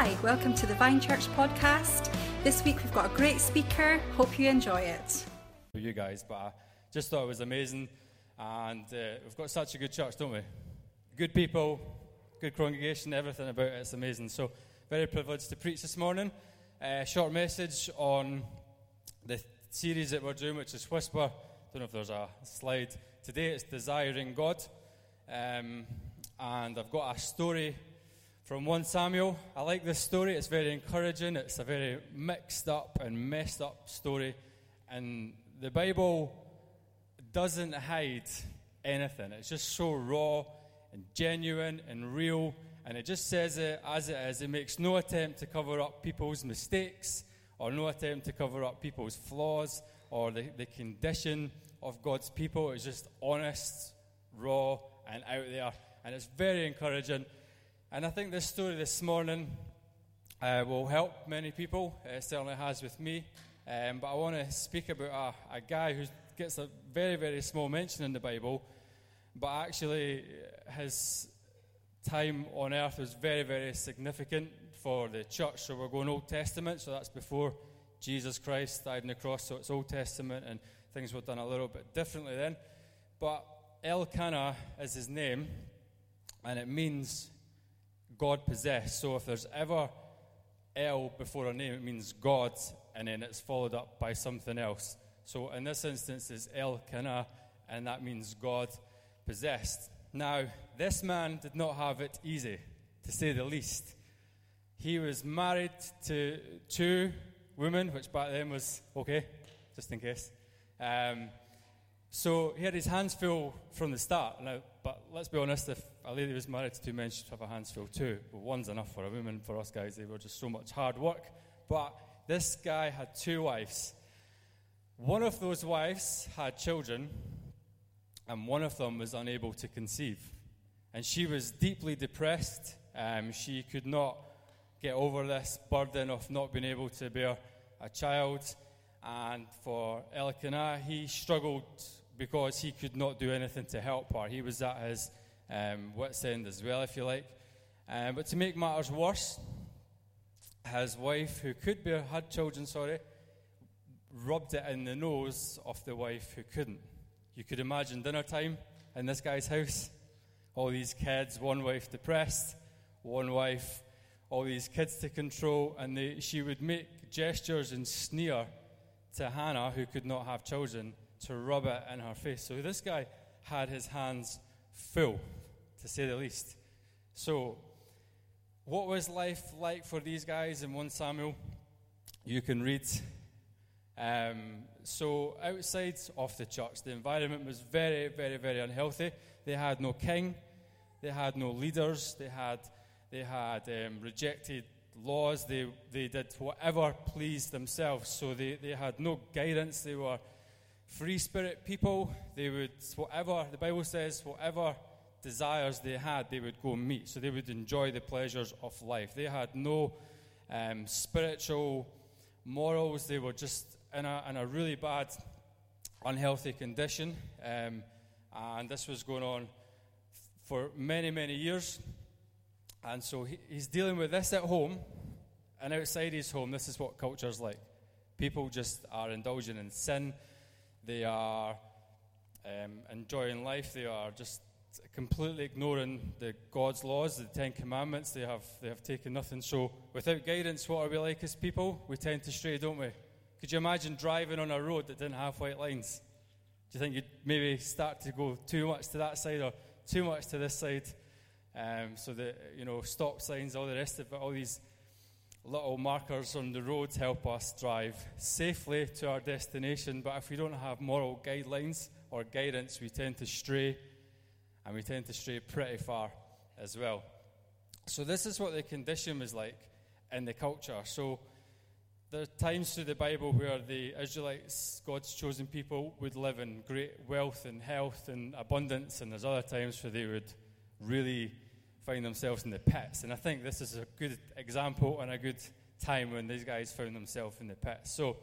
Hi, welcome to the Vine Church podcast. This week we've got a great speaker. Hope you enjoy it. You guys, but I just thought it was amazing. And uh, we've got such a good church, don't we? Good people, good congregation, everything about it's amazing. So, very privileged to preach this morning. Uh, short message on the series that we're doing, which is Whisper. I Don't know if there's a slide. Today it's Desiring God. Um, and I've got a story from 1 Samuel. I like this story, it's very encouraging. It's a very mixed up and messed up story. And the Bible doesn't hide anything, it's just so raw and genuine and real. And it just says it as it is. It makes no attempt to cover up people's mistakes or no attempt to cover up people's flaws or the, the condition of God's people. It's just honest, raw, and out there. And it's very encouraging. And I think this story this morning uh, will help many people. It certainly has with me. Um, but I want to speak about a, a guy who gets a very, very small mention in the Bible, but actually his time on earth was very, very significant for the church. So we're going Old Testament, so that's before Jesus Christ died on the cross, so it's Old Testament, and things were done a little bit differently then. But Elkanah is his name, and it means God possessed. So if there's ever El before a name, it means God, and then it's followed up by something else. So in this instance, it's Elkanah, and that means God possessed. Now, this man did not have it easy, to say the least. He was married to two women, which back then was okay, just in case. Um, so he had his hands full from the start. Now, but let's be honest, if a lady was married to two men, she'd have her hands full too. But one's enough for a woman. For us guys, they were just so much hard work. But this guy had two wives. One of those wives had children, and one of them was unable to conceive. And she was deeply depressed. Um, she could not get over this burden of not being able to bear a child. And for Elkanah, he struggled because he could not do anything to help her. He was at his um, wit's end as well, if you like. Um, but to make matters worse, his wife, who could be had children, sorry, rubbed it in the nose of the wife who couldn't. You could imagine dinner time in this guy's house. All these kids, one wife depressed, one wife, all these kids to control, and they, she would make gestures and sneer to Hannah, who could not have children, to rub it in her face. So this guy had his hands full, to say the least. So, what was life like for these guys in 1 Samuel? You can read. Um, so, outside of the church, the environment was very, very, very unhealthy. They had no king, they had no leaders, they had, they had um, rejected laws, they, they did whatever pleased themselves. So, they, they had no guidance, they were free spirit people. They would, whatever, the Bible says, whatever desires they had, they would go meet. So they would enjoy the pleasures of life. They had no um, spiritual morals. They were just in a, in a really bad, unhealthy condition. Um, and this was going on for many, many years. And so he, he's dealing with this at home. And outside his home, this is what culture's like. People just are indulging in sin they are um, enjoying life. They are just completely ignoring the God's laws, the Ten Commandments. They have, they have taken nothing. So, without guidance, what are we like as people? We tend to stray, don't we? Could you imagine driving on a road that didn't have white lines? Do you think you'd maybe start to go too much to that side or too much to this side? Um, so that, you know, stop signs, all the rest of it, all these little markers on the road help us drive safely to our destination. But if we don't have moral guidelines or guidance, we tend to stray, and we tend to stray pretty far as well. So, this is what the condition was like in the culture. So, there are times through the Bible where the Israelites, God's chosen people, would live in great wealth and health and abundance, and there's other times where they would really find themselves in the pits. And I think this is a good example and a good time when these guys found themselves in the pits. So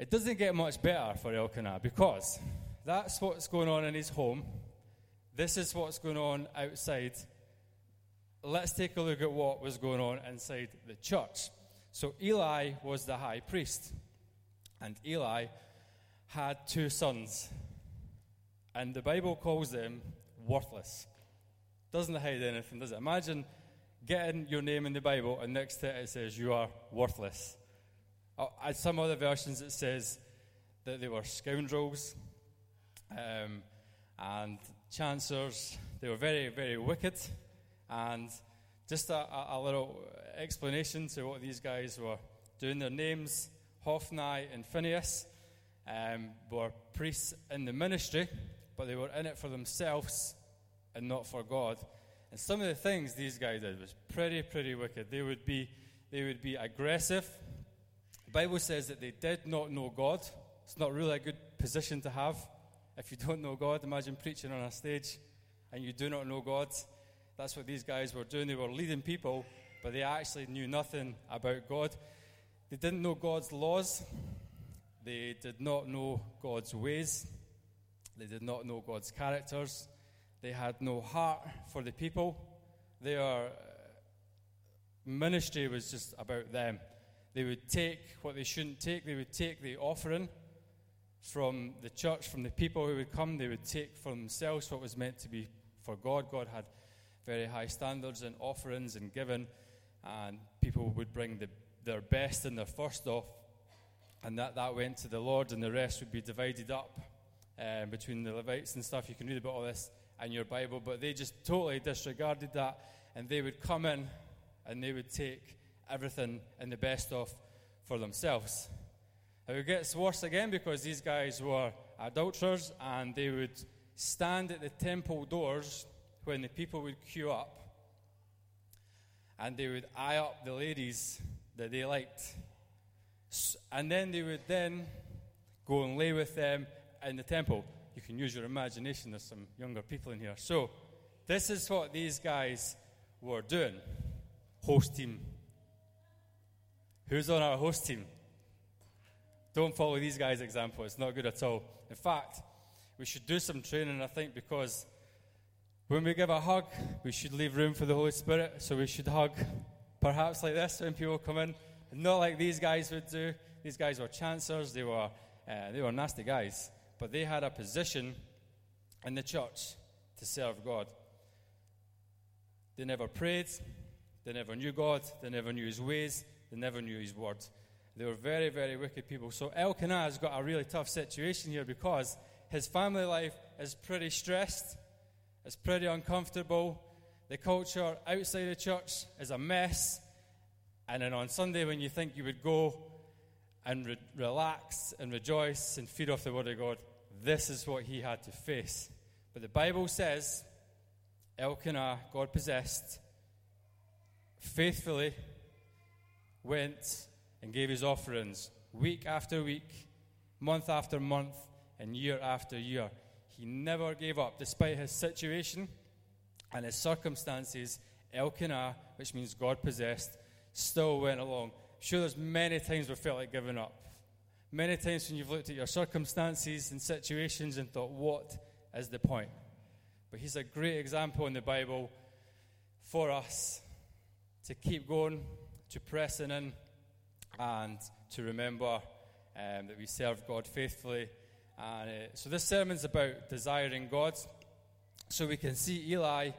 it doesn't get much better for Elkanah because that's what's going on in his home. This is what's going on outside let's take a look at what was going on inside the church. So Eli was the high priest, and Eli had two sons, and the Bible calls them worthless. Doesn't hide anything, does it? Imagine getting your name in the Bible, and next to it it says you are worthless. Uh, at some other versions, it says that they were scoundrels um, and chancers. They were very, very wicked. And just a, a, little explanation to what these guys were doing. Their names, Hophni and Phinehas, um, were priests in the ministry, but they were in it for themselves and not for God. And some of the things these guys did was pretty, pretty wicked. They would be, they would be aggressive. The Bible says that they did not know God. It's not really a good position to have. If you don't know God, imagine preaching on a stage and you do not know God. That's what these guys were doing. They were leading people, but they actually knew nothing about God. They didn't know God's laws, they did not know God's ways, they did not know God's characters, they had no heart for the people. Their uh, ministry was just about them. They would take what they shouldn't take, they would take the offering from the church, from the people who would come, they would take for themselves what was meant to be for God. God had very high standards in offerings and giving, and people would bring the, their best and their first off, and that, that went to the Lord, and the rest would be divided up um, between the Levites and stuff. You can read about all this in your Bible, but they just totally disregarded that, and they would come in and they would take everything and the best off for themselves. It gets worse again because these guys were adulterers and they would stand at the temple doors when the people would queue up and they would eye up the ladies that they liked. And then they would then go and lay with them in the temple. You can use your imagination, there's some younger people in here. So, this is what these guys were doing. Host team. Who's on our host team? Don't follow these guys' example, it's not good at all. In fact, we should do some training, I think, because when we give a hug, we should leave room for the Holy Spirit. So we should hug perhaps like this when people come in, not like these guys would do. These guys were chancers, they were, uh, they were nasty guys, but they had a position in the church to serve God. They never prayed, they never knew God, they never knew His ways, they never knew His word. They were very, very wicked people. So Elkanah has got a really tough situation here because his family life is pretty stressed it's pretty uncomfortable. The culture outside the church is a mess. And then on Sunday, when you think you would go and re- relax and rejoice and feed off the Word of God, this is what he had to face. But the Bible says Elkanah, God possessed, faithfully went and gave his offerings week after week, month after month, and year after year. He never gave up, despite his situation and his circumstances. Elkanah, which means God possessed, still went along. Sure, there's many times we felt like giving up. Many times when you've looked at your circumstances and situations and thought, what is the point? But he's a great example in the Bible for us to keep going, to pressing in, and to remember um, that we serve God faithfully and uh, so this sermon's about desiring God. So we can see Eli,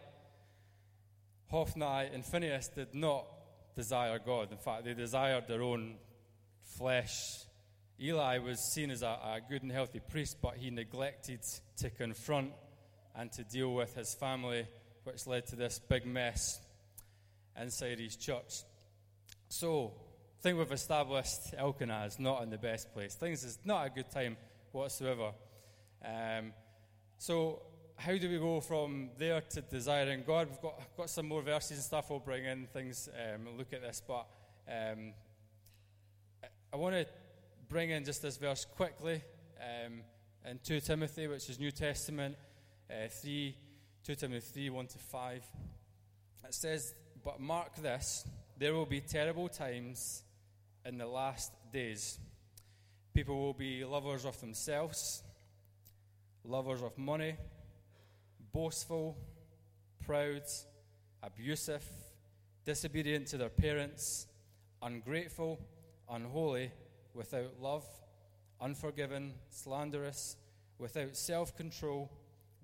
Hophni, and Phinehas did not desire God. In fact, they desired their own flesh. Eli was seen as a, a good and healthy priest, but he neglected to confront and to deal with his family, which led to this big mess inside his church. So, I think we've established Elkanah is not in the best place. Things is not a good time whatsoever. Um, so, how do we go from there to desiring God? We've got, got some more verses and stuff we'll bring in, things, um, look at this, but um, I want to bring in just this verse quickly um, in 2 Timothy, which is New Testament uh, 3, 2 Timothy 3, 1 to 5. It says, But mark this, there will be terrible times in the last days. People will be lovers of themselves, lovers of money, boastful, proud, abusive, disobedient to their parents, ungrateful, unholy, without love, unforgiving, slanderous, without self control,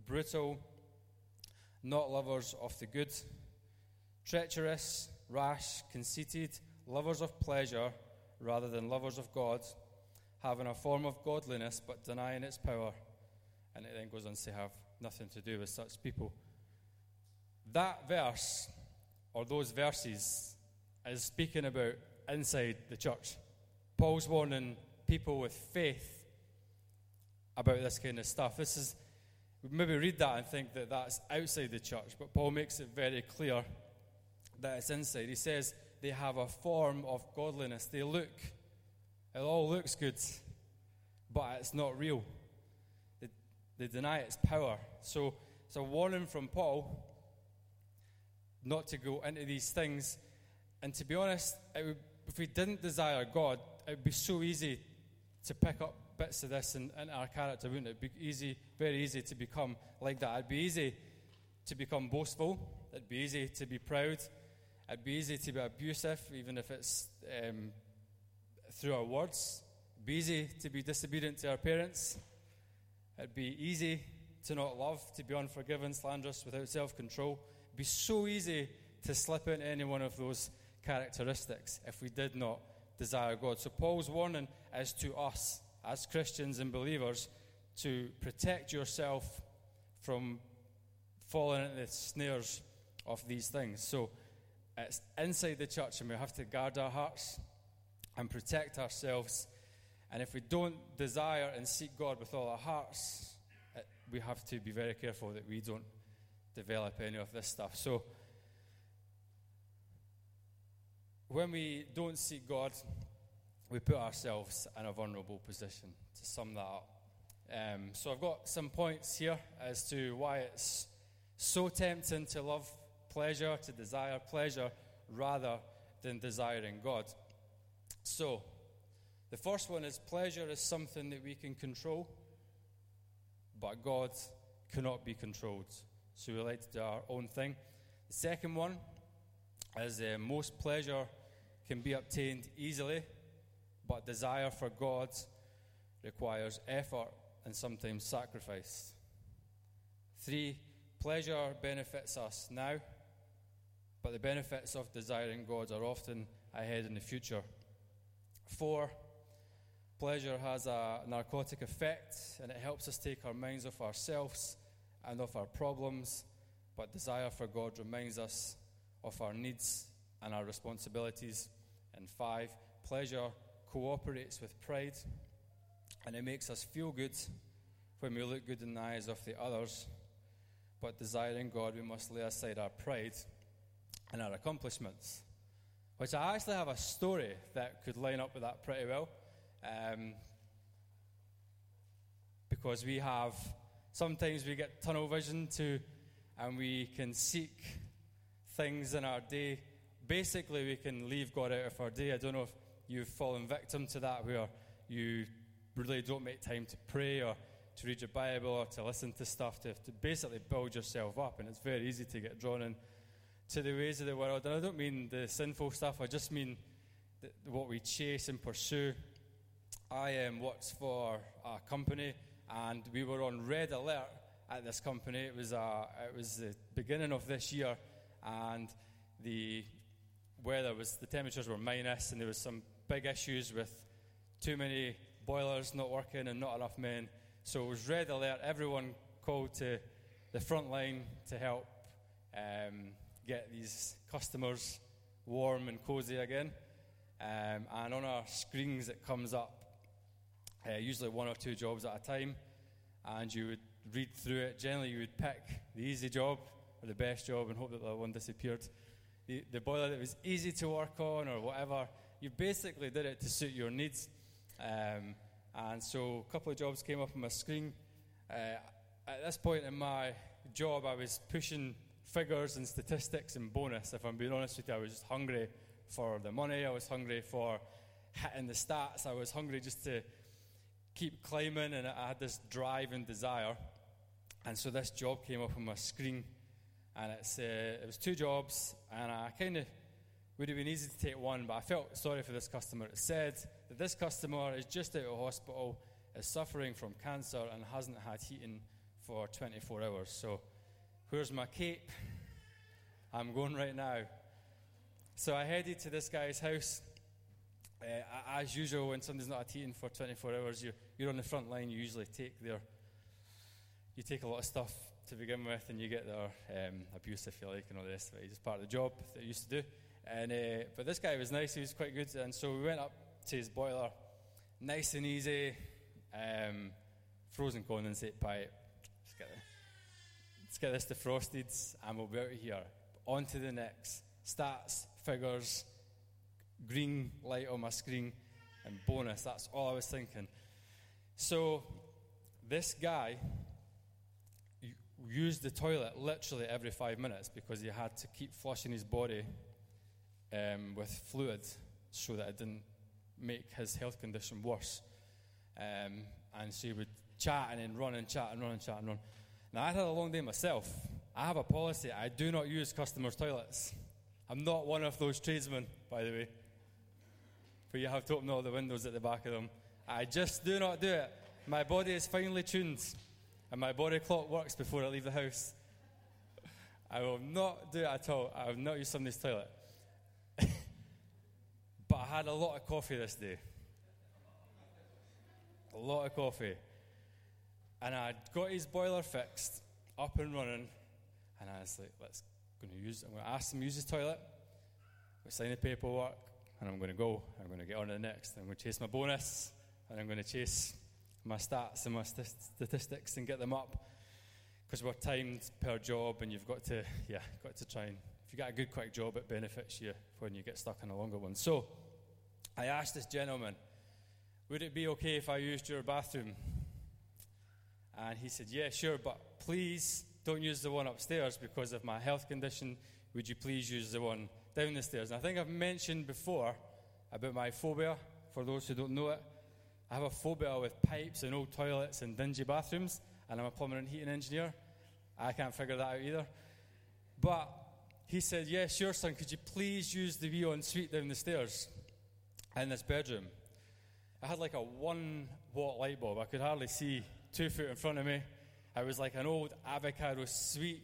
brutal, not lovers of the good, treacherous, rash, conceited, lovers of pleasure rather than lovers of God, having a form of godliness but denying its power. And it then goes on to have nothing to do with such people. That verse, or those verses, is speaking about inside the church. Paul's warning people with faith about this kind of stuff. This is, maybe read that and think that that's outside the church, but Paul makes it very clear that it's inside. He says they have a form of godliness. They look, it all looks good, but it's not real. They, deny its power. So it's a warning from Paul not to go into these things. And to be honest, would, if we didn't desire God, it would be so easy to pick up bits of this in, in our character, wouldn't it? It'd be easy, very easy to become like that. It'd be easy to become boastful. It'd be easy to be proud. It'd be easy to be abusive, even if it's um, through our words. It'd be easy to be disobedient to our parents. It'd be easy to not love, to be unforgiving, slanderous, without self control. It'd be so easy to slip into any one of those characteristics if we did not desire God. So, Paul's warning is to us as Christians and believers to protect yourself from falling into the snares of these things. So, it's inside the church, and we have to guard our hearts and protect ourselves. And if we don't desire and seek God with all our hearts, it, we have to be very careful that we don't develop any of this stuff. So, when we don't seek God, we put ourselves in a vulnerable position, to sum that up. Um, so, I've got some points here as to why it's so tempting to love pleasure, to desire pleasure, rather than desiring God. So, the first one is pleasure is something that we can control, but God cannot be controlled. So, we like to do our own thing. The second one is uh, most pleasure can be obtained easily, but desire for God requires effort and sometimes sacrifice. Three, pleasure benefits us now, but the benefits of desiring God are often ahead in the future. Four, pleasure has a narcotic effect and it helps us take our minds off ourselves and of our problems, but desire for God reminds us of our needs and our responsibilities. And five, pleasure cooperates with pride and it makes us feel good when we look good in the eyes of the others. But desiring God, we must lay aside our pride and our accomplishments. Which I actually have a story that could line up with that pretty well. Um, because we have, sometimes we get tunnel vision to, and we can seek things in our day. Basically, we can leave God out of our day. I don't know if you've fallen victim to that, where you really don't make time to pray or to read your Bible or to listen to stuff, to, to basically build yourself up. And it's very easy to get drawn in to the ways of the world. And I don't mean the sinful stuff, I just mean the, what we chase and pursue. I um, worked for a company, and we were on red alert at this company. It was, uh, it was the beginning of this year, and the weather was, the temperatures were minus, and there was some big issues with too many boilers not working and not enough men. So it was red alert. Everyone called to the front line to help um, get these customers warm and cozy again. Um, and on our screens, it comes up uh, usually one or two jobs at a time, and you would read through it. Generally, you would pick the easy job or the best job and hope that the one disappeared. The, the boiler that was easy to work on or whatever, you basically did it to suit your needs. Um, and so a couple of jobs came up on my screen. Uh, at this point in my job, I was pushing figures and statistics and bonus. If I'm being honest with you, I was just hungry for the money. I was hungry for hitting the stats. I was hungry just to keep climbing, and I had this drive and desire. And so this job came up on my screen, and it's uh, it was two jobs, and I kind of would have been easy to take one, but I felt sorry for this customer. It said that this customer is just out of hospital, is suffering from cancer, and hasn't had heating for 24 hours. So, where's my cape? I'm going right now. So I headed to this guy's house. Uh, as usual, when somebody's not had heating for 24 hours, you're, you're on the front line. You usually take their, you take a lot of stuff to begin with, and you get their um, abuse, if you like, and all the rest of it. It's just part of the job that I used to do. And uh, but this guy was nice. He was quite good, and so we went up to his boiler, nice and easy, um, frozen condensate pipe. Let's get, let's get this defrosted, and we'll be out of here. On to the next. Stats, figures, green light on my screen, and bonus. That's all I was thinking. So this guy used the toilet literally every five minutes because he had to keep flushing his body um, with fluid so that it didn't make his health condition worse. Um, and so he would chat and then run and chat and run and chat and run. Now, I had a long day myself. I have a policy I do not use customers' toilets. I'm not one of those tradesmen, by the way. But you have to open all the windows at the back of them. I just do not do it. My body is finely tuned, and my body clock works before I leave the house. I will not do it at all. I will not use somebody's toilet. but I had a lot of coffee this day. A lot of coffee. And I got his boiler fixed, up and running, and I was like, let's going to use I'm going to ask him to use his toilet. We sign the paperwork, and I'm going to go. I'm going to get on to the next. I'm going to chase my bonus, and I'm going to chase my stats and my st- statistics and get them up because we're timed per job, and you've got to, yeah, got to try and if you got a good quick job, it benefits you when you get stuck in a longer one. So, I asked this gentleman, "Would it be okay if I used your bathroom?" And he said, "Yeah, sure, but please don't use the one upstairs because of my health condition. Would you please use the one down the stairs?" And I think I've mentioned before about my phobia. For those who don't know it, I have a phobia with pipes and old toilets and dingy bathrooms, and I'm a plumber and heating engineer. I can't figure that out either. But he said, Yeah, sure, son, could you please use the wee ensuite down the stairs in this bedroom? I had like a one watt light bulb. I could hardly see two foot in front of me. I was like an old avocado suite,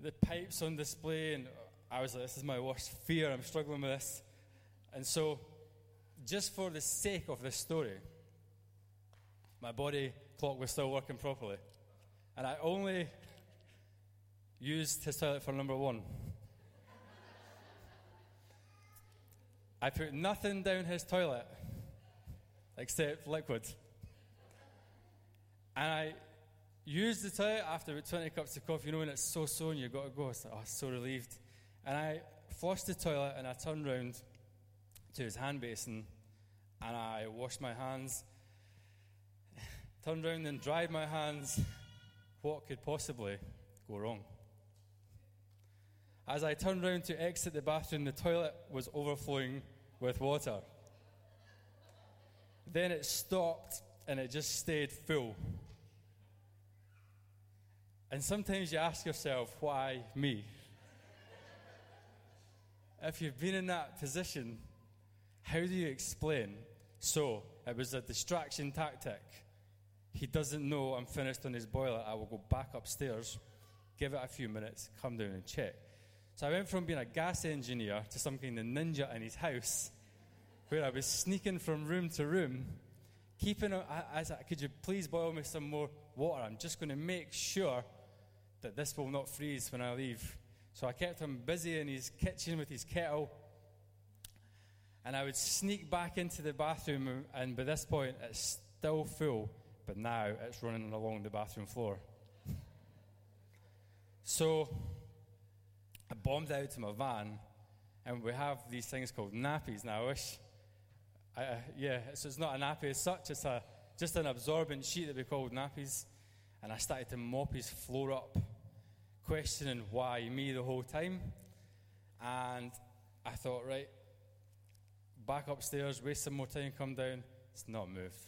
the pipes on display, and I was like, This is my worst fear. I'm struggling with this. And so, just for the sake of this story, my body clock was still working properly. And I only used his toilet for number one. I put nothing down his toilet except liquid. And I used the toilet after about 20 cups of coffee, you know, when it's so so and you've got to go. I was like, oh, so relieved. And I flushed the toilet and I turned round to his hand basin and I washed my hands, turned round and dried my hands. What could possibly go wrong? As I turned round to exit the bathroom, the toilet was overflowing with water. Then it stopped and it just stayed full. And sometimes you ask yourself, why me? If you've been in that position, how do you explain? So, it was a distraction tactic. He doesn't know I'm finished on his boiler. I will go back upstairs, give it a few minutes, come down and check. So I went from being a gas engineer to some kind of ninja in his house, where I was sneaking from room to room, keeping. I said, could you please boil me some more water? I'm just going to make sure that this will not freeze when I leave. So I kept him busy in his kitchen with his kettle. And I would sneak back into the bathroom, and by this point, it's still full, but now it's running along the bathroom floor. so I bombed out to my van, and we have these things called nappies now. I wish, I, uh, yeah, so it's not a nappy as such, it's a, just an absorbent sheet that we called nappies. And I started to mop his floor up, questioning why me the whole time. And I thought, right, back upstairs, waste some more time, come down. It's not moved.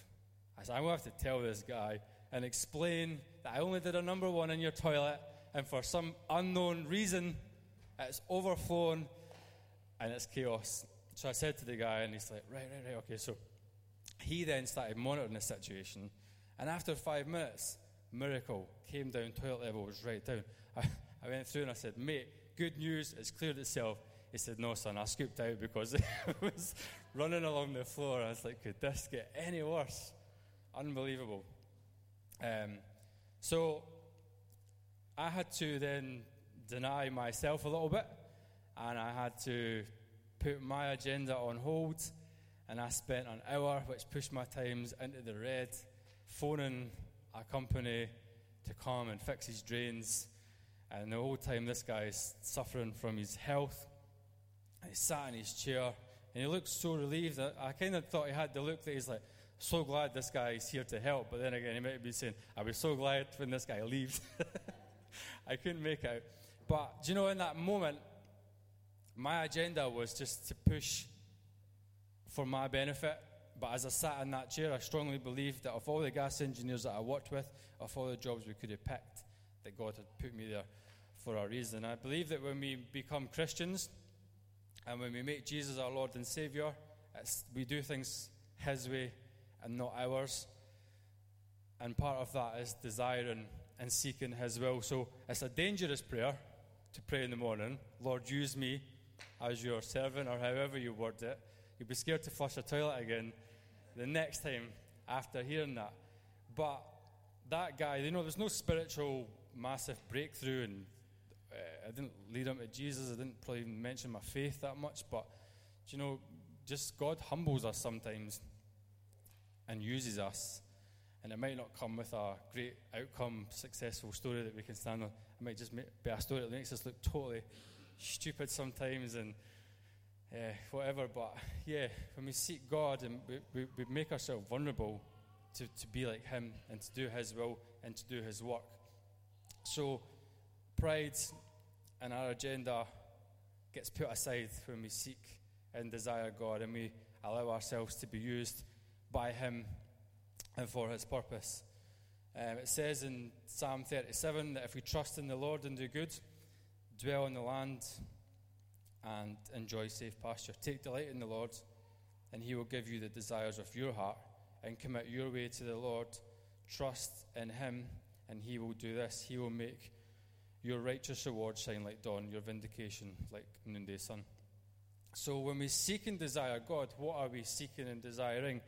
I said, I'm going to have to tell this guy and explain that I only did a number one in your toilet and for some unknown reason, it's overflown and it's chaos. So I said to the guy, and he's like, right, right, right, okay. So he then started monitoring the situation, and after five minutes, miracle came down, toilet level was right down. I, I went through and I said, mate, good news, it's cleared itself. He said, no, son, I scooped out because it was running along the floor. I was like, could this get any worse? Unbelievable. Um, so I had to then deny myself a little bit, and I had to put my agenda on hold. And I spent an hour, which pushed my times into the red, phoning a company to come and fix his drains. And the whole time, this guy is suffering from his health. And he sat in his chair, and he looked so relieved. That I kind of thought he had the look that he's like, so glad this guy is here to help. But then again, he might be saying, I'll be so glad when this guy leaves. I couldn't make out. But do you know, in that moment, my agenda was just to push for my benefit. But as I sat in that chair, I strongly believed that of all the gas engineers that I worked with, of all the jobs we could have picked, that God had put me there for a reason. I believe that when we become Christians and when we make Jesus our Lord and Savior, we do things His way and not ours. And part of that is desiring and seeking His will. So it's a dangerous prayer to pray in the morning Lord, use me as your servant, or however you word it. You'll be scared to flush a toilet again the next time after hearing that. But that guy, you know, there's no spiritual massive breakthrough, and I didn't lead him to Jesus. I didn't probably mention my faith that much, but you know, just God humbles us sometimes and uses us. And it might not come with a great outcome, successful story that we can stand on. It might just be a story that makes us look totally stupid sometimes and uh, whatever. But yeah, when we seek God and we, we, we make ourselves vulnerable to, to be like Him and to do His will and to do His work. So, pride and our agenda gets put aside when we seek and desire God and we allow ourselves to be used by Him and for His purpose. Um, it says in Psalm 37 that if we trust in the Lord and do good, dwell in the land, and enjoy safe pasture, take delight in the Lord, and He will give you the desires of your heart, and commit your way to the Lord. Trust in Him, and He will do this. He will make your righteous reward shine like dawn, your vindication like noonday sun. So, when we seek and desire God, what are we seeking and desiring?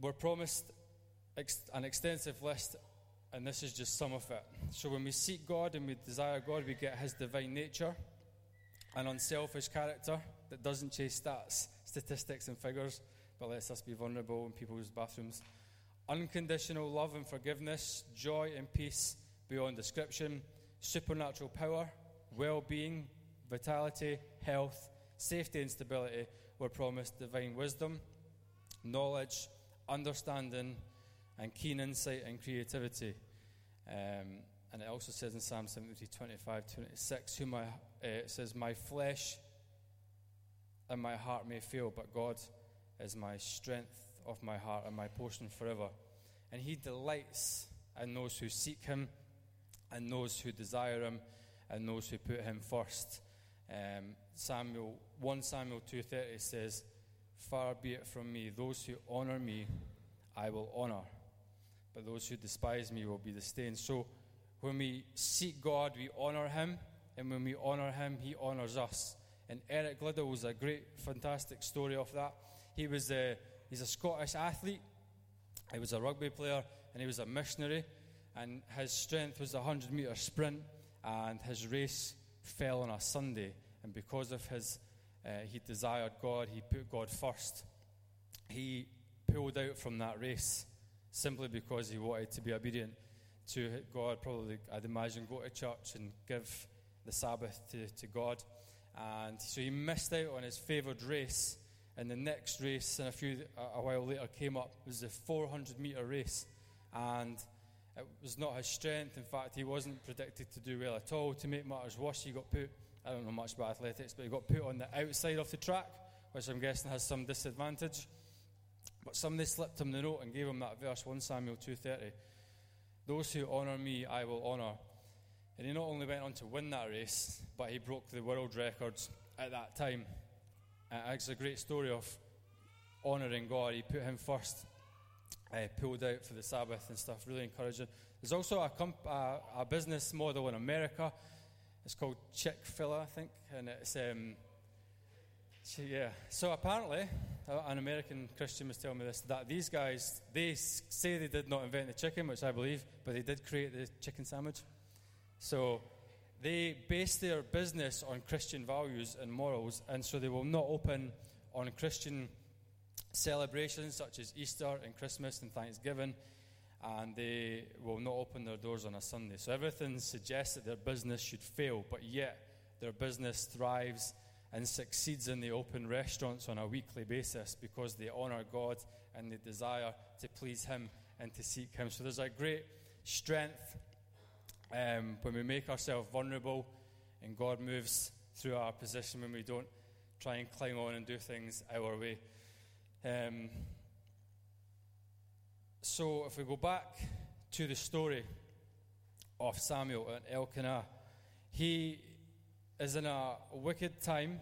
We're promised ex- an extensive list, and this is just some of it. So, when we seek God and we desire God, we get His divine nature, an unselfish character that doesn't chase stats, statistics, and figures, but lets us be vulnerable in people's bathrooms. Unconditional love and forgiveness, joy and peace beyond description, supernatural power, well being, vitality, health, safety, and stability. We're promised divine wisdom, knowledge, understanding, and keen insight and creativity. Um, and it also says in Psalm 73, 25, 26, who my, uh, it says, My flesh and my heart may fail, but God is my strength of my heart and my portion forever. And he delights in those who seek him, and those who desire him, and those who put him first. Um, Samuel 1 Samuel 2:30 says, Far be it from me, those who honor me, I will honor, but those who despise me will be disdained. So when we seek God, we honor Him, and when we honor Him, He honors us. And Eric Liddell was a great, fantastic story of that. He was a, he's a Scottish athlete. He was a rugby player, and he was a missionary. And his strength was a 100 metre sprint, and his race fell on a Sunday. And because of his uh, he desired God, he put God first. He pulled out from that race simply because he wanted to be obedient to God. Probably, I'd imagine, go to church and give the Sabbath to, to God. And so he missed out on his favoured race. And the next race, and a few a while later, came up was the 400 metre race, and it was not his strength. In fact, he wasn't predicted to do well at all. To make matters worse, he got put I don't know much about athletics, but he got put on the outside of the track, which I'm guessing has some disadvantage. But somebody slipped him the note and gave him that verse, 1 Samuel 2.30. Those who honour me, I will honour. And he not only went on to win that race, but he broke the world records at that time. Uh, it's a great story of honouring God. He put him first, uh, pulled out for the Sabbath and stuff, really encouraging. There's also a, comp- uh, a business model in America. It's called Chick fil A, I think. And it's, um, yeah. So apparently, an American Christian was telling me this that these guys, they say they did not invent the chicken, which I believe, but they did create the chicken sandwich. So they base their business on Christian values and morals, and so they will not open on Christian celebrations such as Easter and Christmas and Thanksgiving, and they will not open their doors on a Sunday. So everything suggests that their business should fail, but yet their business thrives and succeeds in the open restaurants on a weekly basis because they honor God and they desire to please Him and to seek Him. So there's a great strength um, when we make ourselves vulnerable and God moves through our position when we don't try and climb on and do things our way. Um, so if we go back to the story of Samuel and Elkanah, he is in a wicked time.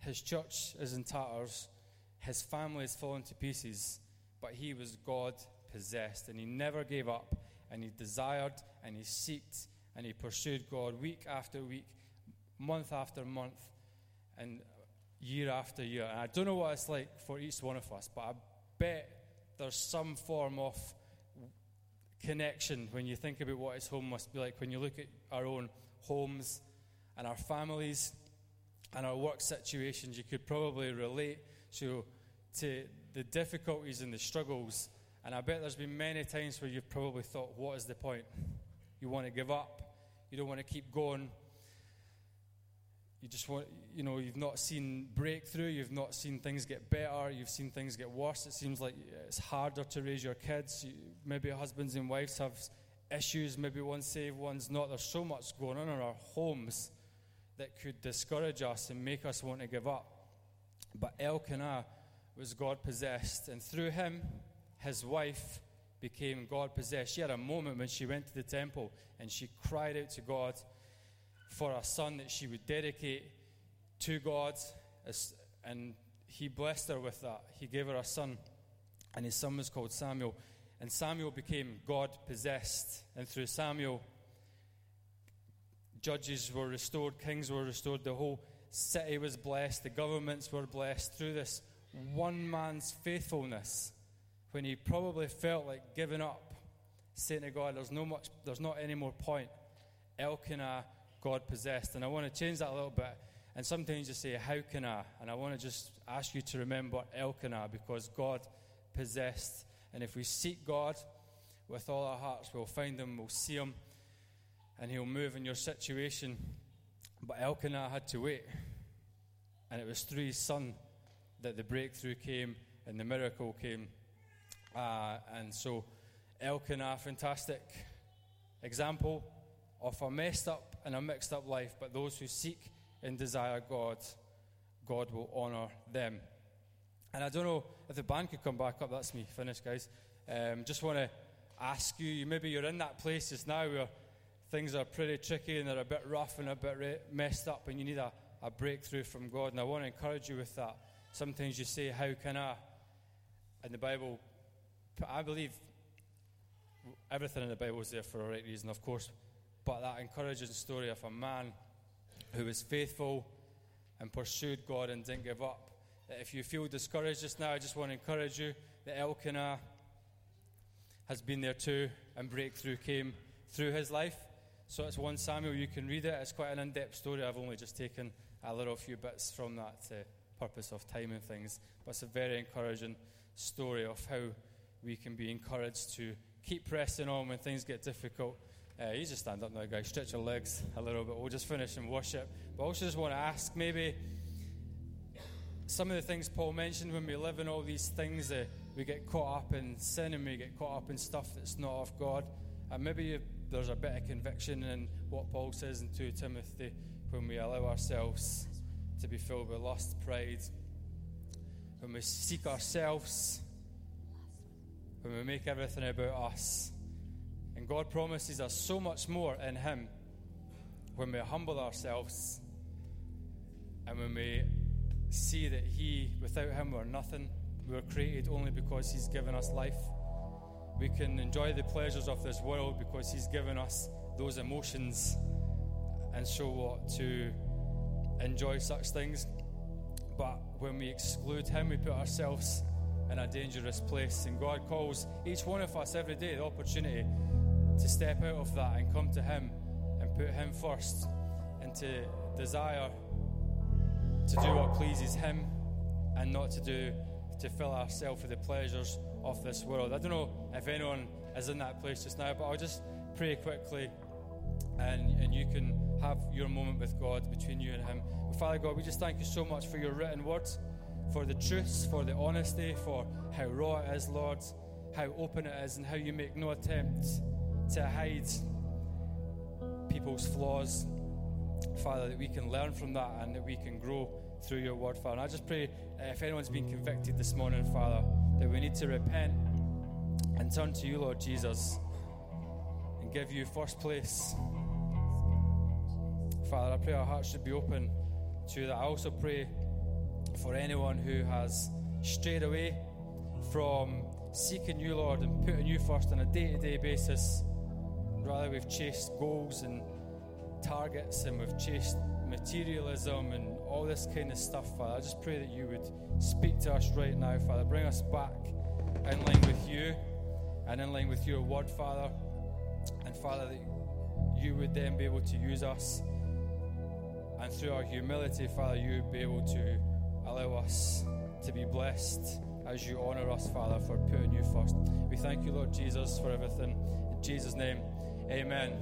His church is in tatters. His family is falling to pieces. But he was God possessed and he never gave up and he desired and he sought and he pursued God week after week, month after month, and year after year. And I don't know what it's like for each one of us, but I bet there's some form of connection when you think about what his home must be like, when you look at our own homes and our families and our work situations. You could probably relate to, to the difficulties and the struggles. And I bet there's been many times where you've probably thought, what is the point? You want to give up. You don't want to keep going. You just want, you know, you've not seen breakthrough. You've not seen things get better. You've seen things get worse. It seems like it's harder to raise your kids. Maybe husbands and wives have issues. Maybe one's saved, one's not. There's so much going on in our homes that could discourage us and make us want to give up. But Elkanah was God possessed, and through him, his wife became God possessed. She had a moment when she went to the temple and she cried out to God for a son that she would dedicate to God, and he blessed her with that. He gave her a son, and his son was called Samuel. And Samuel became God possessed, and through Samuel, judges were restored, kings were restored, the whole city was blessed, the governments were blessed through this one man's faithfulness when he probably felt like giving up, saying to God, There's no much there's not any more point. Elkanah, God possessed. And I want to change that a little bit. And sometimes you say, How can I? And I want to just ask you to remember Elkanah because God possessed. And if we seek God with all our hearts, we'll find him, we'll see him, and he'll move in your situation. But Elkanah had to wait. And it was through his son that the breakthrough came and the miracle came. Uh, and so, Elkanah, fantastic example of a messed up and a mixed up life, but those who seek and desire God, God will honor them. And I don't know if the band could come back up. That's me. Finished, guys. Um, just want to ask you, maybe you're in that place just now where things are pretty tricky and they're a bit rough and a bit messed up, and you need a, a breakthrough from God. And I want to encourage you with that. Sometimes you say, How can I? And the Bible I believe everything in the Bible is there for a right reason, of course, but that encouraging story of a man who was faithful and pursued God and didn't give up. If you feel discouraged just now, I just want to encourage you that Elkanah has been there too, and breakthrough came through his life. So it's 1 Samuel, you can read it. It's quite an in depth story. I've only just taken a little few bits from that uh, purpose of time and things. But it's a very encouraging story of how we can be encouraged to keep pressing on when things get difficult. Uh, you just stand up now, guys. Stretch your legs a little bit. We'll just finish in worship. But I also just want to ask maybe some of the things Paul mentioned when we live in all these things, uh, we get caught up in sin and we get caught up in stuff that's not of God. And maybe there's a bit of conviction in what Paul says in 2 Timothy when we allow ourselves to be filled with lust, pride, when we seek ourselves when we make everything about us. God promises us so much more in Him when we humble ourselves and when we see that He, without Him, we're nothing, we were created only because He's given us life. We can enjoy the pleasures of this world because He's given us those emotions and so what to enjoy such things. But when we exclude Him, we put ourselves in a dangerous place. And God calls each one of us every day the opportunity to step out of that and come to Him and put Him first and to desire to do what pleases Him and not to do to fill ourselves with the pleasures of this world. I don't know if anyone is in that place just now, but I'll just pray quickly and, and you can have your moment with God between you and Him. Father God, we just thank you so much for your written words, for the truths, for the honesty, for how raw it is, Lord, how open it is, and how you make no attempt to hide people's flaws. Father, that we can learn from that and that we can grow through your word, Father. And I just pray uh, if anyone's been convicted this morning, Father, that we need to repent and turn to you, Lord Jesus, and give you first place. Father, I pray our hearts should be open to that. I also pray for anyone who has strayed away from seeking you, Lord, and putting you first on a day to day basis. Rather, we've chased goals and targets and we've chased materialism and all this kind of stuff, Father. I just pray that you would speak to us right now, Father. Bring us back in line with you and in line with your word, Father. And Father, that you would then be able to use us. And through our humility, Father, you would be able to allow us to be blessed as you honor us, Father, for putting you first. We thank you, Lord Jesus, for everything. In Jesus' name, amen.